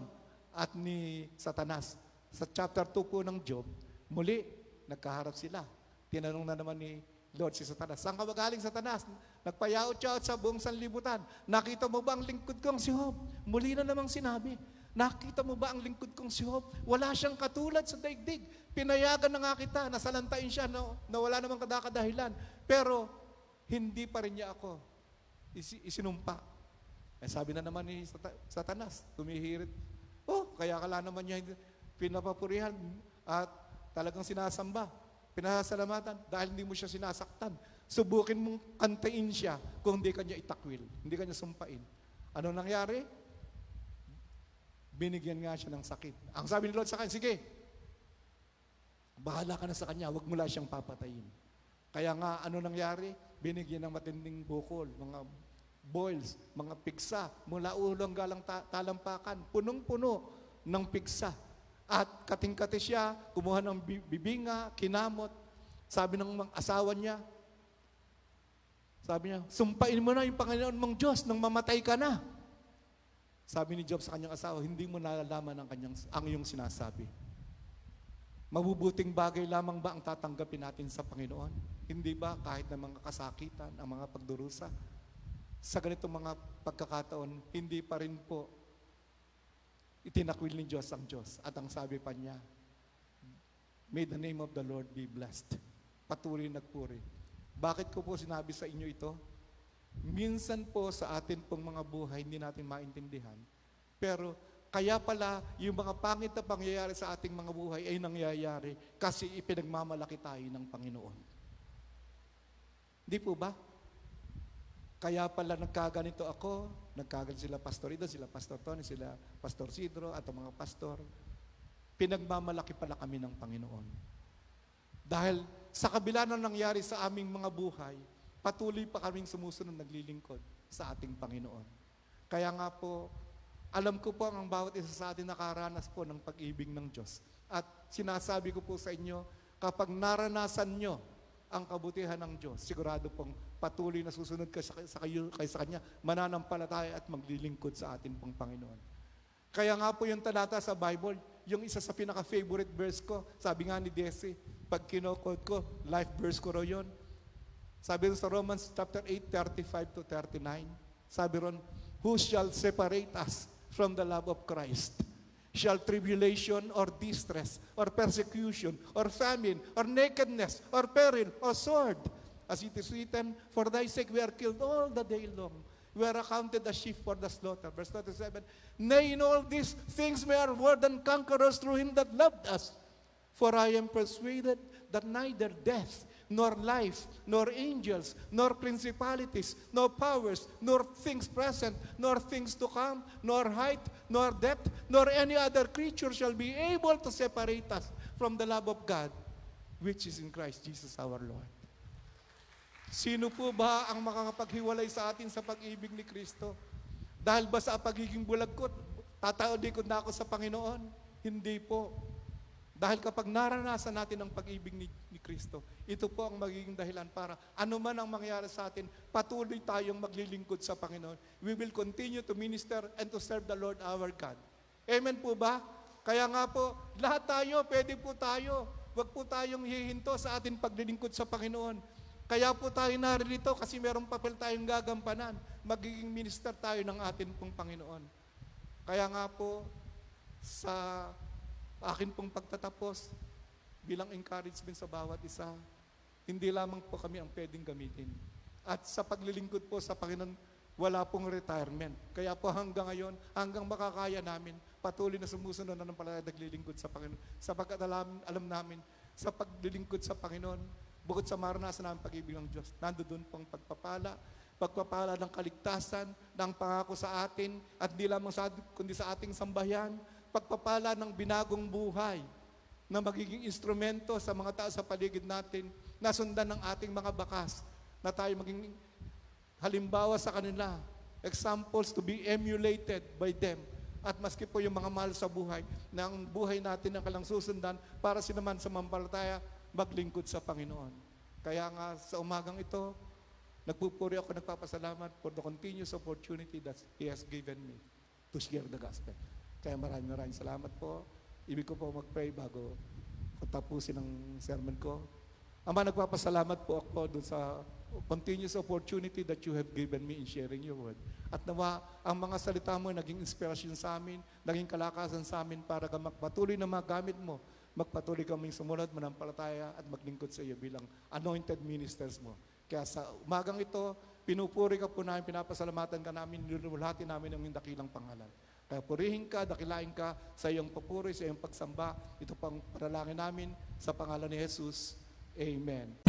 at ni Satanas. Sa chapter 2 po ng Job, muli, nagkaharap sila. Tinanong na naman ni Lord si Satanas, saan ka magaling Satanas? Nagpayaot-yaot sa buong sanlibutan. Nakita mo ba ang lingkod kong si Job? Muli na namang sinabi, nakita mo ba ang lingkod kong si Job? Wala siyang katulad sa daigdig. Pinayagan na nga kita, nasalantain siya na, na wala namang kadakadahilan. Pero, hindi pa rin niya ako isi, isinumpa. Eh, sabi na naman ni Satanas, tumihirit. Oh, kaya kala naman niya pinapapurihan at talagang sinasamba pinasalamatan dahil hindi mo siya sinasaktan. Subukin mong kantain siya kung hindi kanya itakwil, hindi kanya sumpain. Ano nangyari? Binigyan nga siya ng sakit. Ang sabi ni Lord sa kanya, sige, bahala ka na sa kanya, huwag mo lang siyang papatayin. Kaya nga, ano nangyari? Binigyan ng matinding bukol, mga boils, mga pigsa, mula ulo hanggang ta- talampakan, punong-puno ng pigsa. At kating-kati siya, kumuha ng bibinga, kinamot. Sabi ng mga asawa niya, sabi niya, sumpain mo na yung Panginoon mong Diyos nang mamatay ka na. Sabi ni Job sa kanyang asawa, hindi mo nalalaman ang, kanyang, ang iyong sinasabi. Mabubuting bagay lamang ba ang tatanggapin natin sa Panginoon? Hindi ba kahit na mga kasakitan, ang mga pagdurusa? Sa ganitong mga pagkakataon, hindi pa rin po itinakwil ni Diyos ang Diyos. At ang sabi pa niya, May the name of the Lord be blessed. Patuloy nagpuri. Bakit ko po sinabi sa inyo ito? Minsan po sa atin pong mga buhay, hindi natin maintindihan. Pero kaya pala, yung mga pangit na pangyayari sa ating mga buhay ay nangyayari kasi ipinagmamalaki tayo ng Panginoon. Di po ba? Kaya pala nagkaganito ako, nagkaganito sila Pastor Ido, sila Pastor Tony, sila Pastor Sidro, at mga pastor. Pinagmamalaki pala kami ng Panginoon. Dahil sa kabila na nangyari sa aming mga buhay, patuloy pa kaming sumusunod naglilingkod sa ating Panginoon. Kaya nga po, alam ko po ang bawat isa sa atin nakaranas po ng pag-ibig ng Diyos. At sinasabi ko po sa inyo, kapag naranasan nyo ang kabutihan ng Diyos, sigurado pong patuloy na susunod ka sa, sa, kayo, kay sa Kanya, mananampalataya at maglilingkod sa atin pong Panginoon. Kaya nga po yung talata sa Bible, yung isa sa pinaka-favorite verse ko, sabi nga ni Desi, pag kinokod ko, life verse ko ro yun. Sabi sa Romans chapter 8, 35 to 39, sabi ron, Who shall separate us from the love of Christ? Shall tribulation or distress or persecution or famine or nakedness or peril or sword. As it is written, For thy sake we are killed all the day long. We are accounted as sheep for the slaughter. Verse 27, Nay, in all these things we are more than conquerors through him that loved us. For I am persuaded that neither death, nor life, nor angels, nor principalities, nor powers, nor things present, nor things to come, nor height, nor depth, nor any other creature shall be able to separate us from the love of God, which is in Christ Jesus our Lord. Sino po ba ang makakapaghiwalay sa atin sa pag-ibig ni Kristo? Dahil ba sa pagiging bulag ko, tataolikod na ako sa Panginoon? Hindi po. Dahil kapag naranasan natin ang pag-ibig ni, ni Kristo, ito po ang magiging dahilan para ano man ang mangyari sa atin, patuloy tayong maglilingkod sa Panginoon. We will continue to minister and to serve the Lord our God. Amen po ba? Kaya nga po, lahat tayo, pwede po tayo. Huwag po tayong hihinto sa ating paglilingkod sa Panginoon. Kaya po tayo naririto kasi merong papel tayong gagampanan. Magiging minister tayo ng atin pong Panginoon. Kaya nga po, sa akin pong pagtatapos, bilang encouragement sa bawat isa, hindi lamang po kami ang pwedeng gamitin. At sa paglilingkod po sa Panginoon, wala pong retirement. Kaya po hanggang ngayon, hanggang makakaya namin, patuloy na sumusunod na ng pala naglilingkod sa Panginoon. Sapagkat alam, alam namin, sa paglilingkod sa Panginoon, bukod sa maranasan namin pag-ibig ng Diyos, nandoon pong pagpapala, pagpapala ng kaligtasan, ng pangako sa atin, at di lamang sa kundi sa ating sambayan, pagpapala ng binagong buhay, na magiging instrumento sa mga tao sa paligid natin, na sundan ng ating mga bakas, na tayo maging halimbawa sa kanila, examples to be emulated by them. At maski po yung mga mahal sa buhay, na ang buhay natin ang kalang susundan para sinaman sa mampalataya maglingkod sa Panginoon. Kaya nga sa umagang ito, nagpupuri ako, nagpapasalamat for the continuous opportunity that He has given me to share the gospel. Kaya maraming maraming salamat po. Ibig ko po mag-pray bago ko tapusin ang sermon ko. Ama, nagpapasalamat po ako dun sa continuous opportunity that you have given me in sharing your word. At nawa, ang mga salita mo naging inspirasyon sa amin, naging kalakasan sa amin para ka magpatuloy na magamit mo, magpatuloy kaming sumunod, manampalataya at maglingkod sa iyo bilang anointed ministers mo. Kaya sa umagang ito, pinupuri ka po namin, pinapasalamatan ka namin, nilululhati namin ang iyong dakilang pangalan. Kaya purihin ka, dakilain ka sa iyong papuri, sa iyong pagsamba. Ito pang panalangin namin sa pangalan ni Jesus. Amen.